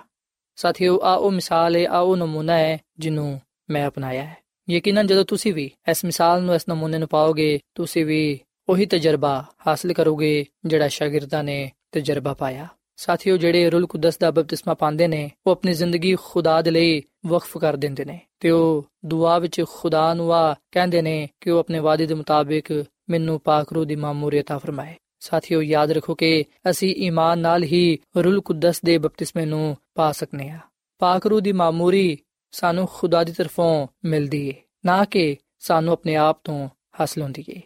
ਸਾਥੀਓ ਆ ਉਹ ਮਿਸਾਲ ਹੈ ਆ ਉਹ ਨਮੂਨਾ ਹੈ ਜਿਹਨੂੰ ਮੈਂ ਅਪਣਾਇਆ ਹੈ। ਯਕੀਨਨ ਜਦੋਂ ਤੁਸੀਂ ਵੀ ਇਸ ਮਿਸਾਲ ਨੂੰ, ਇਸ ਨਮੂਨੇ ਨੂੰ ਪਾਓਗੇ, ਤੁਸੀਂ ਵੀ ਉਹੀ ਤਜਰਬਾ ਹਾਸਲ ਕਰੋਗੇ ਜਿਹੜਾ ਸ਼ਾਗਿਰਦਾਂ ਨੇ ਤਜਰਬਾ ਪਾਇਆ। ਸਾਥੀਓ, ਜਿਹੜੇ ਰੂਲ ਕੁਦਸ ਦਾ ਬਪਤਿਸਮਾ ਪਾਉਂਦੇ ਨੇ, ਉਹ ਆਪਣੀ ਜ਼ਿੰਦਗੀ ਖੁਦਾ ਦੇ ਲਈ ਵਕਫ ਕਰ ਦਿੰਦੇ ਨੇ ਤੇ ਉਹ ਦੁਆ ਵਿੱਚ ਖੁਦਾ ਨੂੰ ਆ ਕਹਿੰਦੇ ਨੇ ਕਿ ਉਹ ਆਪਣੇ ਵਾਅਦੇ ਦੇ ਮੁਤਾਬਿਕ ਮੈਨੂੰ ਪਾਕ ਰੂਹ ਦੀ ਮਾਮੂਰੀਅਤ ਆ ਫਰਮਾਏ। ਸਾਥੀਓ, ਯਾਦ ਰੱਖੋ ਕਿ ਅਸੀਂ ਈਮਾਨ ਨਾਲ ਹੀ ਰੂਲ ਕੁਦਸ ਦੇ ਬਪਤਿਸਮੇ ਨੂੰ ਪਾ ਸਕਨੇ ਆ। ਪਾਕ ਰੂਹ ਦੀ ਮਾਮੂਰੀ ਸਾਨੂੰ ਖੁਦਾ ਦੀ ਤਰਫੋਂ ਮਿਲਦੀ ਏ, ਨਾ ਕਿ ਸਾਨੂੰ ਆਪਣੇ ਆਪ ਤੋਂ ਹਾਸਲ ਹੁੰਦੀ ਏ।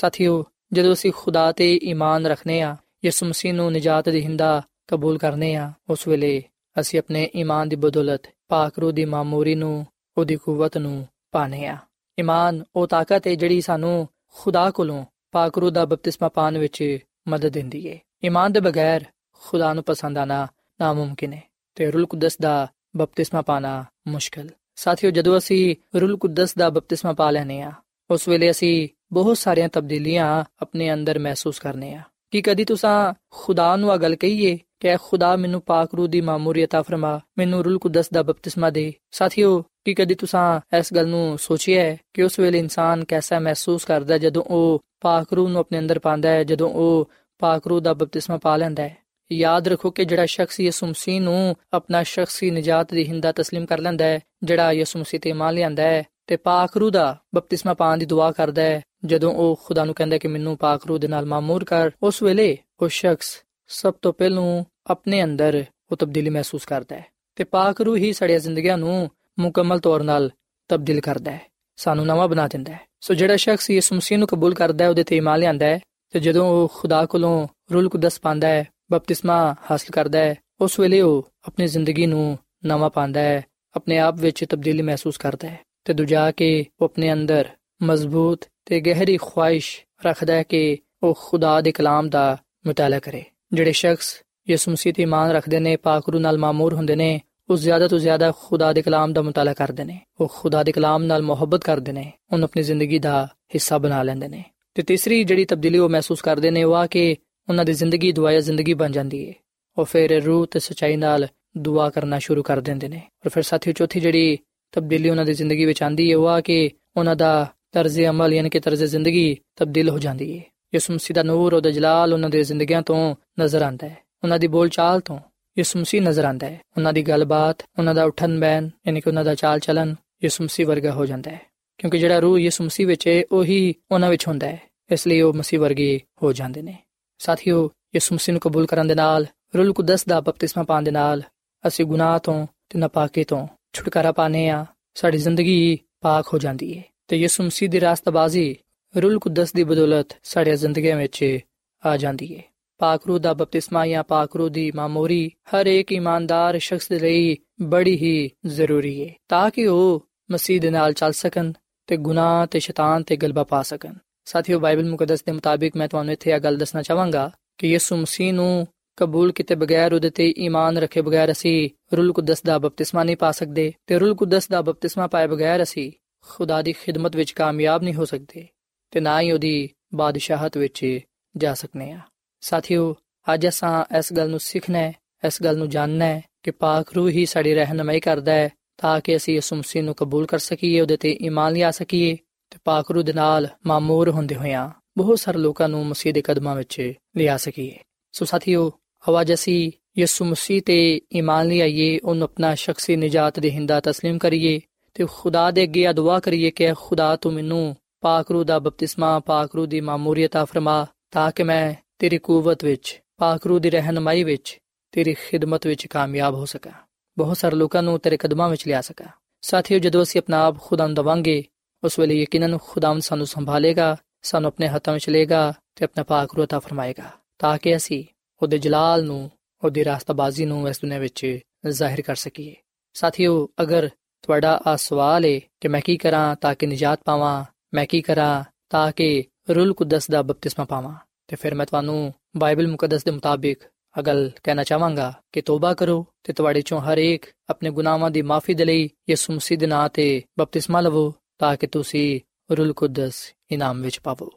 ਸਾਥੀਓ, ਜਦੋਂ ਅਸੀਂ ਖੁਦਾ ਤੇ ਈਮਾਨ ਰੱਖਨੇ ਆ, ਯਿਸੂ ਮਸੀਹ ਨੂੰ ਨਜਾਤ ਦੀ ਹਿੰਦਾ ਕਬੂਲ ਕਰਨੇ ਆ, ਉਸ ਵੇਲੇ ਅਸੀਂ ਆਪਣੇ ਈਮਾਨ ਦੀ ਬਦੌਲਤ ਪਾਕ ਰੂਹ ਦੀ ਮਾਮੂਰੀ ਨੂੰ, ਉਹਦੀ ਕੂਵਤ ਨੂੰ ਪਾਣੇ ਆ। ਈਮਾਨ, ਉਹ ਤਾਕਤ ਹੈ ਜਿਹੜੀ ਸਾਨੂੰ ਖੁਦਾ ਕੋਲੋਂ ਪਾਕ ਰੂਹ ਦਾ ਬਪਤਿਸਮਾ ਪਾਣ ਵਿੱਚ ਮਦਦ ਦਿੰਦੀ ਏ। ਈਮਾਨ ਦੇ ਬਗੈਰ ਖੁਦਾ ਨੂੰ ਪਸੰਦ ਆਣਾ ਨਾਮੁਮਕਿਨ ਹੈ ਤੇ ਰੂਲ ਕੁਦਸ ਦਾ ਬਪਤਿਸਮਾ ਪਾਣਾ ਮੁਸ਼ਕਲ। ਸਾਥੀਓ, ਜਦੋਂ ਅਸੀਂ ਰੂਲ ਕੁਦਸ ਦਾ ਬਪਤਿਸਮਾ ਪਾ ਲੈਨੇ ਆ, ਉਸ ਵੇਲੇ ਅਸੀਂ ਬਹੁਤ ਸਾਰੀਆਂ ਤਬਦੀਲੀਆਂ ਆਪਣੇ ਅੰਦਰ ਮਹਿਸੂਸ ਕਰਨੇ ਆ ਕਿ ਕਦੀ ਤੁਸੀਂ ਖੁਦਾ ਨੂੰ ਆ ਗੱਲ ਕਹੀਏ ਕਿ ਖੁਦਾ ਮੈਨੂੰ ਪਾਕ ਰੂਹ ਦੀ ਮਾਮੂਰੀਅਤ ਆ ਫਰਮਾ ਮੈਨੂੰ ਰੂਲ ਕੁਦਸ ਦਾ ਬਪਤਿਸਮਾ ਦੇ ਸਾਥੀਓ ਕਿ ਕਦੀ ਤੁਸੀਂ ਇਸ ਗੱਲ ਨੂੰ ਸੋਚਿਆ ਹੈ ਕਿ ਉਸ ਵੇਲੇ ਇਨਸਾਨ ਕਿਹਦਾ ਮਹਿਸੂਸ ਕਰਦਾ ਜਦੋਂ ਉਹ ਪਾਕ ਰੂਹ ਨੂੰ ਆਪਣੇ ਅੰਦਰ ਪਾਉਂਦਾ ਹੈ ਜਦੋਂ ਉਹ ਪਾਕ ਰੂਹ ਦਾ ਬਪਤਿਸਮਾ ਪਾ ਲੈਂਦਾ ਹੈ ਯਾਦ ਰੱਖੋ ਕਿ ਜਿਹੜਾ ਸ਼ਖਸ ਯਿਸੂ ਮਸੀਹ ਨੂੰ ਆਪਣਾ ਸ਼ਖਸੀ ਨਜਾਤ ਦੀ ਹਿੰਦਾ تسلیم ਕਰ ਲੈਂਦਾ ਹੈ ਜਿਹੜਾ ਯਿਸੂ ਮਸੀਹ ਤੇ ਮੰਨ ਲਿਆਂਦਾ ਹੈ ਤੇ ਪਾਕ ਰੂਹ ਦਾ ਬਪਤਿਸਮਾ ਪਾਣ ਦੀ ਦੁਆ ਕਰਦਾ ਹੈ ਜਦੋਂ ਉਹ ਖੁਦਾ ਨੂੰ ਕਹਿੰਦਾ ਕਿ ਮੈਨੂੰ ਪਾਕ ਰੂਹ ਦੇ ਨਾਲ ਮਾਮੂਰ ਕਰ, ਉਸ ਵੇਲੇ ਉਹ ਸ਼ਖਸ ਸਭ ਤੋਂ ਪਹਿਲਾਂ ਆਪਣੇ ਅੰਦਰ ਉਹ ਤਬਦੀਲੀ ਮਹਿਸੂਸ ਕਰਦਾ ਹੈ ਤੇ ਪਾਕ ਰੂਹ ਹੀ ਸਾਡੀਆਂ ਜ਼ਿੰਦਗੀਆਂ ਨੂੰ ਮੁਕੰਮਲ ਤੌਰ 'ਤੇ ਤਬਦੀਲ ਕਰਦਾ ਹੈ, ਸਾਨੂੰ ਨਵਾਂ ਬਣਾ ਦਿੰਦਾ ਹੈ। ਸੋ ਜਿਹੜਾ ਸ਼ਖਸ ਯਿਸੂ ਮਸੀਹ ਨੂੰ ਕਬੂਲ ਕਰਦਾ ਹੈ, ਉਹਦੇ ਤੇ ਇਮਾਨ ਲਿਆਂਦਾ ਹੈ ਤੇ ਜਦੋਂ ਉਹ ਖੁਦਾ ਕੋਲੋਂ ਰੂਲ ਕੁਦਸ ਪਾਉਂਦਾ ਹੈ, ਬਪਤਿਸਮਾ ਹਾਸਲ ਕਰਦਾ ਹੈ, ਉਸ ਵੇਲੇ ਉਹ ਆਪਣੀ ਜ਼ਿੰਦਗੀ ਨੂੰ ਨਵਾਂ ਪਾਉਂਦਾ ਹੈ, ਆਪਣੇ ਆਪ ਵਿੱਚ ਤਬਦੀਲੀ ਮਹਿਸੂਸ ਕਰਦਾ ਹੈ ਤੇ ਦੂਜਾ ਕਿ ਉਹ ਆਪਣੇ ਅੰਦਰ ਮਜ਼ਬੂਤ ਤੇ ਗਹਿਰੀ ਖੁਆਇਸ਼ ਰੱਖਦਾ ਹੈ ਕਿ ਉਹ ਖੁਦਾ ਦੇ ਕਲਾਮ ਦਾ ਮਤਾਲਾ ਕਰੇ। ਜਿਹੜੇ ਸ਼ਖਸ ਯਿਸੂ ਮਸੀਹ ਤੇ ਇਮਾਨ ਰੱਖਦੇ ਨੇ, ਪਾਕ ਰੂ ਨਾਲ ਮਾਮੂਰ ਹੁੰਦੇ ਨੇ, ਉਹ ਜ਼ਿਆਦਾ ਤੋਂ ਜ਼ਿਆਦਾ ਖੁਦਾ ਦੇ ਕਲਾਮ ਦਾ ਮਤਾਲਾ ਕਰਦੇ ਨੇ। ਉਹ ਖੁਦਾ ਦੇ ਕਲਾਮ ਨਾਲ ਮੁਹੱਬਤ ਕਰਦੇ ਨੇ, ਉਹਨੂੰ ਆਪਣੀ ਜ਼ਿੰਦਗੀ ਦਾ ਹਿੱਸਾ ਬਣਾ ਲੈਂਦੇ ਨੇ। ਤੇ ਤੀਸਰੀ ਜਿਹੜੀ ਤਬਦੀਲੀ ਉਹ ਮਹਿਸੂਸ ਕਰਦੇ ਨੇ, ਉਹ ਆ ਕਿ ਉਹਨਾਂ ਦੀ ਜ਼ਿੰਦਗੀ ਦੁਆਇਆ ਜ਼ਿੰਦਗੀ ਬਣ ਜਾਂਦੀ ਹੈ ਉਹ ਫਿਰ ਰੂਹ ਤੇ ਸਚਾਈ ਨਾਲ ਦੁਆ ਕਰਨਾ ਸ਼ੁਰੂ ਕਰ ਦਿੰਦੇ ਨੇ। ਔਰ ਫਿਰ ਸਾਥੀ ਚੌਥੀ ਜਿਹੜੀ ਤਬਦੀਲੀ ਉਹਨਾਂ ਦੀ ਜ਼ਿੰਦਗੀ ਵਿੱਚ ਆਂਦੀ ਹੈ ਉਹ ਆ ਕਿ ਉਹਨਾਂ ਦਾ ਤਰਜ਼ ਅਮਲ ਯਾਨੀ ਕਿ ਤਰਜ਼ ਜ਼ਿੰਦਗੀ ਤਬਦੀਲ ਹੋ ਜਾਂਦੀ ਹੈ ਯਿਸੂ ਮਸੀਹ ਦਾ ਨੂਰ ਉਹਦਾ ਜਲਾਲ ਉਹਨਾਂ ਦੇ ਜ਼ਿੰਦਗੀਆਂ ਤੋਂ ਨਜ਼ਰ ਆਉਂਦਾ ਹੈ। ਉਹਨਾਂ ਦੀ ਬੋਲਚਾਲ ਤੋਂ ਯਿਸੂ ਮਸੀਹ ਨਜ਼ਰ ਆਉਂਦਾ ਹੈ। ਉਹਨਾਂ ਦੀ ਗੱਲਬਾਤ, ਉਹਨਾਂ ਦਾ ਉਠਨ ਬੈਨ ਯਾਨੀ ਕਿ ਉਹਨਾਂ ਦਾ ਚਾਲ ਚਲਨ ਯਿਸੂ ਮਸੀਹ ਵਰਗਾ ਹੋ ਜਾਂਦਾ ਹੈ। ਕਿਉਂਕਿ ਜਿਹੜਾ ਰੂਹ ਯਿਸੂ ਮਸੀਹ ਵਿੱਚ ਹੈ ਉਹੀ ਉਹਨਾਂ ਵਿੱਚ ਹੁੰਦਾ ਹੈ। ਇਸ ਲਈ ਉਹ ਮਸੀਹ ਵਰਗੇ ਹੋ ਜਾਂਦੇ ਨੇ। ਸਾਥੀਓ, ਯਿਸੂ ਮਸੀਹ ਨੂੰ ਕਬੂਲ ਕਰਨ ਦੇ ਨਾਲ, ਰੂਲ ਕੁਦਸ ਦਾ ਬਪਤਿਸਮਾ ਪਾਉਣ ਦੇ ਨਾਲ ਅਸੀਂ ਗੁਨਾਹ ਤੋਂ ਤੇ ਨਾਪਾਕੀ ਤੋਂ ਛੁਟਕਾਰਾ ਪਾਣੇ ਆ ਸਾਡੀ ਜ਼ਿੰਦਗੀ ਪਾਕ ਹੋ ਜਾਂਦੀ ਹੈ ਤੇ ਯਿਸੂ ਮਸੀਹ ਦੀ ਰਾਸਤਬਾਜ਼ੀ ਰੂਲ ਕੁਦਸ ਦੀ ਬਦੌਲਤ ਸਾਡੀਆਂ ਜ਼ਿੰਦਗੀਆਂ ਵਿੱਚ ਆ ਜਾਂਦੀ ਹੈ ਪਾਕ ਰੂਹ ਦਾ ਬਪਤਿਸਮਾ ਜਾਂ ਪਾਕ ਰੂਹ ਦੀ ਮਾਮੂਰੀ ਹਰ ਇੱਕ ਇਮਾਨਦਾਰ ਸ਼ਖਸ ਦੇ ਲਈ ਬੜੀ ਹੀ ਜ਼ਰੂਰੀ ਹੈ ਤਾਂ ਕਿ ਉਹ ਮਸੀਹ ਦੇ ਨਾਲ ਚੱਲ ਸਕਣ ਤੇ ਗੁਨਾਹ ਤੇ ਸ਼ੈਤਾਨ ਤੇ ਗਲਬਾ ਪਾ ਸਕਣ। ਸਾਥੀਓ, ਬਾਈਬਲ ਮੁਕੱਦਸ ਦੇ ਮੁਤਾਬਿਕ ਮੈਂ ਤੁਹਾਨੂੰ ਇੱਥੇ ਇਹ ਗੱਲ ਦੱਸਣਾ ਚਾਹਾਂਗਾ ਕਿ ਯਿਸੂ ਮਸੀਹ ਨੂੰ ਕਬੂਲ ਕੀਤੇ ਬਗੈਰ ਉਹਦੇ ਤੇ ਈਮਾਨ ਰੱਖੇ ਬਗੈਰ ਅਸੀਂ ਰੂਲ ਕੁਦਸ ਦਾ ਬਪਤਿਸਮਾ ਨਹੀਂ ਪਾ ਸਕਦੇ ਤੇ ਰੂਲ ਕੁਦਸ ਦਾ ਬਪਤਿਸਮਾ ਪਾਏ ਬਗੈਰ ਅਸੀਂ ਖੁਦਾ ਦੀ ਖਿਦਮਤ ਵਿੱਚ ਕਾਮਯਾਬ ਨਹੀਂ ਹੋ ਸਕਦੇ ਤੇ ਨਾ ਹੀ ਉਹਦੀ ਬਾਦਸ਼ਾਹਤ ਵਿੱਚ ਜਾ ਸਕਨੇ ਆ ਸਾਥੀਓ ਅੱਜ ਅਸਾਂ ਇਸ ਗੱਲ ਨੂੰ ਸਿੱਖਣਾ ਹੈ ਇਸ ਗੱਲ ਨੂੰ ਜਾਣਨਾ ਹੈ ਕਿ ਪਾਕ ਰੂਹ ਹੀ ਸਾਡੀ ਰਹਿਨਮਾਈ ਕਰਦਾ ਹੈ ਤਾਂ ਕਿ ਅਸੀਂ ਯਿਸੂ ਮਸੀਹ ਨੂੰ ਕਬੂਲ ਕਰ ਸਕੀਏ ਉਹਦੇ ਤੇ ਈਮਾਨ ਲਿਆ ਸਕੀਏ ਤੇ ਪਾਕ ਰੂਹ ਦੇ ਨਾਲ ਮਾਮੂਰ ਹੁੰਦੇ ਹੋਇਆਂ ਬਹੁਤ ਸਾਰੇ ਲੋਕਾਂ ਨੂੰ ਮਸੀਹ ਦੇ ਕਦਮਾਂ ਵਿੱਚ ਲਿਆ ਸਕੀਏ ਸੋ ਸਾਥੀਓ ਆਵਾਜ਼ ਅਸੀਂ ਯਿਸੂ ਮਸੀਹ ਤੇ ਈਮਾਨ ਲਿਆਈਏ ਉਹਨੂੰ ਆਪਣਾ ਸ਼ਖਸੀ ਨਜਾਤ ਦੇ ਹਿੰਦਾ تسلیم ਕਰੀਏ ਤੇ ਖੁਦਾ ਦੇ ਅੱਗੇ ਦੁਆ ਕਰੀਏ ਕਿ ਖੁਦਾ ਤੂੰ ਮੈਨੂੰ ਪਾਕ ਰੂਹ ਦਾ ਬਪਤਿਸਮਾ ਪਾਕ ਰੂਹ ਦੀ ਮਾਮੂਰੀਅਤ ਆ ਫਰਮਾ ਤਾਂ ਕਿ ਮੈਂ ਤੇਰੀ ਕੂਵਤ ਵਿੱਚ ਪਾਕ ਰੂਹ ਦੀ ਰਹਿਨਮਾਈ ਵਿੱਚ ਤੇਰੀ ਖਿਦਮਤ ਵਿੱਚ ਕਾਮਯਾਬ ਹੋ ਸਕਾਂ ਬਹੁਤ ਸਾਰੇ ਲੋਕਾਂ ਨੂੰ ਤੇਰੇ ਕਦਮਾਂ ਵਿੱਚ ਲਿਆ ਸਕਾਂ ਸਾਥੀਓ ਜਦੋਂ ਅਸੀਂ ਆਪਣਾ ਆਪ ਖੁਦਾ ਨੂੰ ਦਵਾਂਗੇ ਉਸ ਵੇਲੇ ਯਕੀਨਨ ਖੁਦਾਵੰਦ ਸਾਨੂੰ ਸੰਭਾਲੇਗਾ ਸਾਨੂੰ ਆਪਣੇ ਹੱਥਾਂ ਵਿੱਚ ਲਏਗਾ ਤੇ ਆਪਣਾ ਪਾਕ ਰੂਹ عطا ਫਰਮਾਏਗਾ ਤਾਂ ਕਿ ਅਸੀਂ ਉਹਦੇ ਜਲਾਲ ਨੂੰ ਉਹਦੀ ਰਾਸਤਾਬਾਜ਼ੀ ਨੂੰ ਇਸ ਦੁਨੀਆਂ ਵਿੱਚ ਜ਼ਾਹਿਰ ਕਰ ਸਕੀਏ ਸਾਥੀਓ ਅਗਰ ਤੁਹਾਡਾ ਆ ਸਵਾਲ ਹੈ ਕਿ ਮੈਂ ਕੀ ਕਰਾਂ ਤਾਂ ਕਿ ਨਜਾਤ ਪਾਵਾਂ, ਮੈਂ ਕੀ ਕਰਾਂ ਤਾਂ ਕਿ ਰੂਲ ਕੁਦਸ ਦਾ ਬਪਤਿਸਮਾ ਪਾਵਾਂ। ਤੇ ਫਿਰ ਮੈਂ ਤੁਹਾਨੂੰ ਬਾਈਬਲ ਮੁਕੱਦਸ ਦੇ ਮੁਤਾਬਿਕ ਅਗਲ ਕਹਿਣਾ ਚਾਹਾਂਗਾ ਕਿ ਤੋਬਾ ਕਰੋ ਤੇ ਤੁਹਾਡੇ ਚੋਂ ਹਰ ਇੱਕ ਆਪਣੇ ਗੁਨਾਹਾਂ ਦੀ ਮਾਫੀ ਦੇ ਲਈ ਯਿਸੂ ਮਸੀਹ ਦੇ ਨਾਂ ਤੇ ਬਪਤਿਸਮਾ ਲਵੋ ਤਾਂ ਕਿ ਤੁਸੀਂ ਰੂਲ ਕੁਦਸ ਇਨਾਮ ਵਿੱਚ ਪਾਵੋ।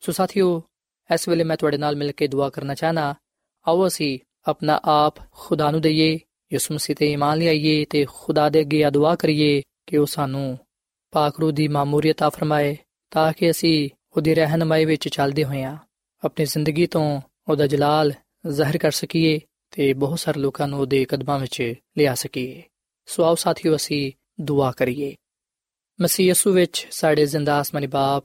ਸੋ ਸਾਥੀਓ, ਇਸ ਵੇਲੇ ਮੈਂ ਤੁਹਾਡੇ ਨਾਲ ਮਿਲ ਕੇ ਦੁਆ ਕਰਨਾ ਚਾਹਨਾ, ਆਓ ਅਸੀਂ ਆਪਣਾ ਆਪ ਖੁਦਾ ਨੂੰ ਦਈਏ ਯਿਸੂ ਮਸੀਹ ਤੇ ਈਮਾਨ ਲਿਆਈਏ ਤੇ ਖੁਦਾ ਦੇ ਅੱਗੇ ਦੁਆ ਕਰੀਏ ਕਿ ਉਹ ਸਾਨੂੰ ਪਾਕ ਰੂਹ ਦੀ ਮਾਮੂਰੀਅਤ ਆ ਫਰਮਾਏ ਤਾਂ ਕਿ ਅਸੀਂ ਉਹਦੀ ਰਹਿਨਮਾਈ ਵਿੱਚ ਚੱਲਦੇ ਹੋਈਆਂ ਆਪਣੀ ਜ਼ਿੰਦਗੀ ਤੋਂ ਉਹਦਾ ਜਲਾਲ ਜ਼ਾਹਿਰ ਕਰ ਸਕੀਏ ਤੇ ਬਹੁਤ ਸਾਰੇ ਲੋਕਾਂ ਨੂੰ ਉਹਦੇ ਕਦਮਾਂ ਵਿੱਚ ਲਿਆ ਸਕੀਏ। ਸੋ ਆਓ ਸਾਥੀਓ, ਅਸੀਂ ਦੁਆ ਕਰੀਏ। ਮਸੀਹ ਯਸੂ ਵਿੱਚ ਸਾਡੇ ਜ਼ਿੰਦਾ ਆਸਮਾਨੀ ਬਾਪ,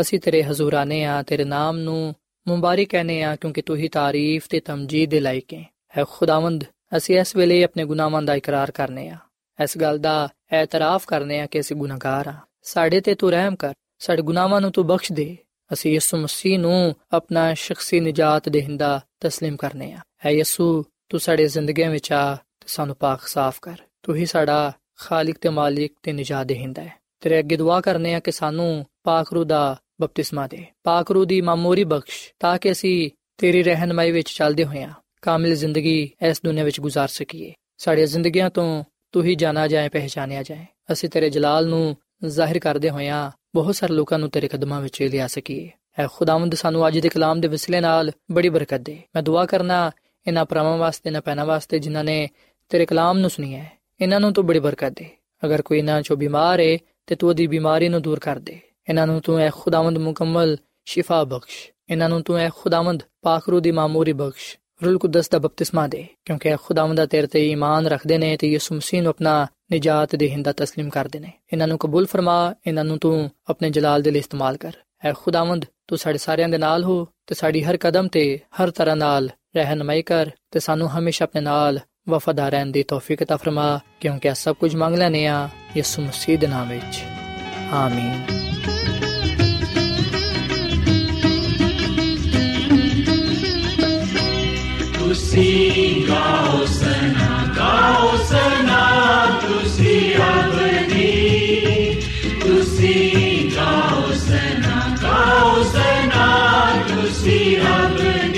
ਅਸੀਂ ਤੇਰੇ ਹਜ਼ੂਰ ਆਨੇ ਆ, ਤੇਰੇ ਨਾਮ ਨੂੰ ਮੁਬਾਰਕ ਕਹਨੇ ਆ ਕਿਉਂਕਿ ਤੂੰ ਹੀ ਤਾਰੀਫ ਤੇ ਤਮਜੀਦ ਦੇ ਲਾਇਕ ਹੈ। ਹੈ ਖੁਦਾਵੰਦ ਅਸੀਂ ਇਸ ਵੇਲੇ ਆਪਣੇ ਗੁਨਾਹਾਂ ਦਾ ਇਕਰਾਰ ਕਰਨੇ ਆ ਇਸ ਗੱਲ ਦਾ ਇਤਰਾਫ ਕਰਨੇ ਆ ਕਿ ਅਸੀਂ ਗੁਨਾਹਗਾਰ ਆ ਸਾਡੇ ਤੇ ਤੂੰ ਰਹਿਮ ਕਰ ਸਾਡੇ ਗੁਨਾਹਾਂ ਨੂੰ ਤੂੰ ਬਖਸ਼ ਦੇ ਅਸੀਂ ਯਿਸੂ ਮਸੀਹ ਨੂੰ ਆਪਣਾ ਸ਼ਖਸੀ ਨਜਾਤ ਦੇਹਿੰਦਾ تسلیم ਕਰਨੇ ਆ ਹੈ ਯਿਸੂ ਤੂੰ ਸਾਡੇ ਜ਼ਿੰਦਗੀਆਂ ਵਿੱਚ ਆ ਤੇ ਸਾਨੂੰ ਪਾਕ ਸਾਫ਼ ਕਰ ਤੂੰ ਹੀ ਸਾਡਾ ਖਾਲਿਕ ਤੇ ਮਾਲਿਕ ਤੇ ਨਜਾਤ ਦੇਹਿੰਦਾ ਹੈ ਤੇਰੇ ਅੱਗੇ ਦੁਆ ਕਰਨੇ ਆ ਕਿ ਸਾਨੂੰ ਪਾਕ ਰੂ ਦਾ ਬਪਤਿਸਮਾ ਦੇ ਪਾਕ ਰੂ ਦੀ ਮਾਮੂਰੀ ਬਖਸ਼ ਤਾਂ ਕਿ ਅਸੀਂ ਤੇਰੀ ਰਹਿਨਮਾਈ ਵਿੱਚ ਚੱਲਦੇ ਹੋਈਆਂ ਕਾਮਿਲ ਜ਼ਿੰਦਗੀ ਇਸ ਦੁਨੀਆਂ ਵਿੱਚ گزار ਸਕੀਏ ਸਾਡੀਆਂ ਜ਼ਿੰਦਗੀਆਂ ਤੋਂ ਤੂੰ ਹੀ ਜਾਣਾ ਜਾਏ ਪਹਿਚਾਨਿਆ ਜਾਏ ਅਸੀਂ ਤੇਰੇ ਜਲਾਲ ਨੂੰ ਜ਼ਾਹਿਰ ਕਰਦੇ ਹੋਇਆਂ ਬਹੁਤ ਸਾਰੇ ਲੋਕਾਂ ਨੂੰ ਤੇਰੇ ਕਦਮਾਂ ਵਿੱਚ ਲਿਆ ਸਕੀਏ ਐ ਖੁਦਾਵੰਦ ਸਾਨੂੰ ਅੱਜ ਦੇ ਕਲਾਮ ਦੇ ਵਸਿਲੇ ਨਾਲ ਬੜੀ ਬਰਕਤ ਦੇ ਮੈਂ ਦੁਆ ਕਰਨਾ ਇਹਨਾਂ ਪਰਮਾਂ ਵਾਸਤੇ ਨਾ ਪੈਣਾ ਵਾਸਤੇ ਜਿਨ੍ਹਾਂ ਨੇ ਤੇਰੇ ਕਲਾਮ ਨੂੰ ਸੁਣਿਆ ਹੈ ਇਹਨਾਂ ਨੂੰ ਤੂੰ ਬੜੀ ਬਰਕਤ ਦੇ ਅਗਰ ਕੋਈ ਇਹਨਾਂ ਚੋਂ ਬਿਮਾਰ ਹੈ ਤੇ ਤੂੰ ਉਹਦੀ ਬਿਮਾਰੀ ਨੂੰ ਦੂਰ ਕਰ ਦੇ ਇਹਨਾਂ ਨੂੰ ਤੂੰ ਐ ਖੁਦਾਵੰਦ ਮੁਕੰਮਲ ਸ਼ਿਫਾ ਬਖਸ਼ ਇਹਨਾਂ ਨੂੰ ਤੂੰ ਐ ਖੁਦਾਵੰਦ ਪਾਖਰੂ ਦੀ ਮਾਮੂਰੀ ਬਖਸ਼ ਰੂਲ ਕੁਦਸ ਦਾ ਬਪਤਿਸਮਾ ਦੇ ਕਿਉਂਕਿ ਖੁਦਾਵੰਦ ਤੇਰੇ ਤੇ ਈਮਾਨ ਰੱਖਦੇ ਨੇ ਤੇ ਯਿਸੂ ਮਸੀਹ ਨੂੰ ਆਪਣਾ ਨਜਾਤ ਦੇਹਿੰਦਾ تسلیم ਕਰਦੇ ਨੇ ਇਹਨਾਂ ਨੂੰ ਕਬੂਲ ਫਰਮਾ ਇਹਨਾਂ ਨੂੰ ਤੂੰ ਆਪਣੇ ਜਲਾਲ ਦੇ ਲਈ ਇਸਤੇਮਾਲ ਕਰ ਐ ਖੁਦਾਵੰਦ ਤੂੰ ਸਾਡੇ ਸਾਰਿਆਂ ਦੇ ਨਾਲ ਹੋ ਤੇ ਸਾਡੀ ਹਰ ਕਦਮ ਤੇ ਹਰ ਤਰ੍ਹਾਂ ਨਾਲ ਰਹਿਨਮਾਈ ਕਰ ਤੇ ਸਾਨੂੰ ਹਮੇਸ਼ਾ ਆਪਣੇ ਨਾਲ ਵਫਾਦਾਰ ਰਹਿਣ ਦੀ ਤੌਫੀਕ عطا ਫਰਮਾ ਕਿਉਂਕਿ ਸਭ ਕੁਝ ਮੰਗ ਲੈਨੇ ਆ ਯਿਸੂ ਮਸੀਹ ਦੇ ਨਾਮ ਵਿੱਚ ਆਮੀਨ ਤੁਸੀਂ ਗਾਓ ਸਨਾ ਗਾਓ ਸਨਾ ਤੁਸੀਂ ਅਬਦੀ ਤੁਸੀਂ ਗਾਓ ਸਨਾ ਗਾਓ ਸਨਾ ਤੁਸੀਂ ਅਬਦੀ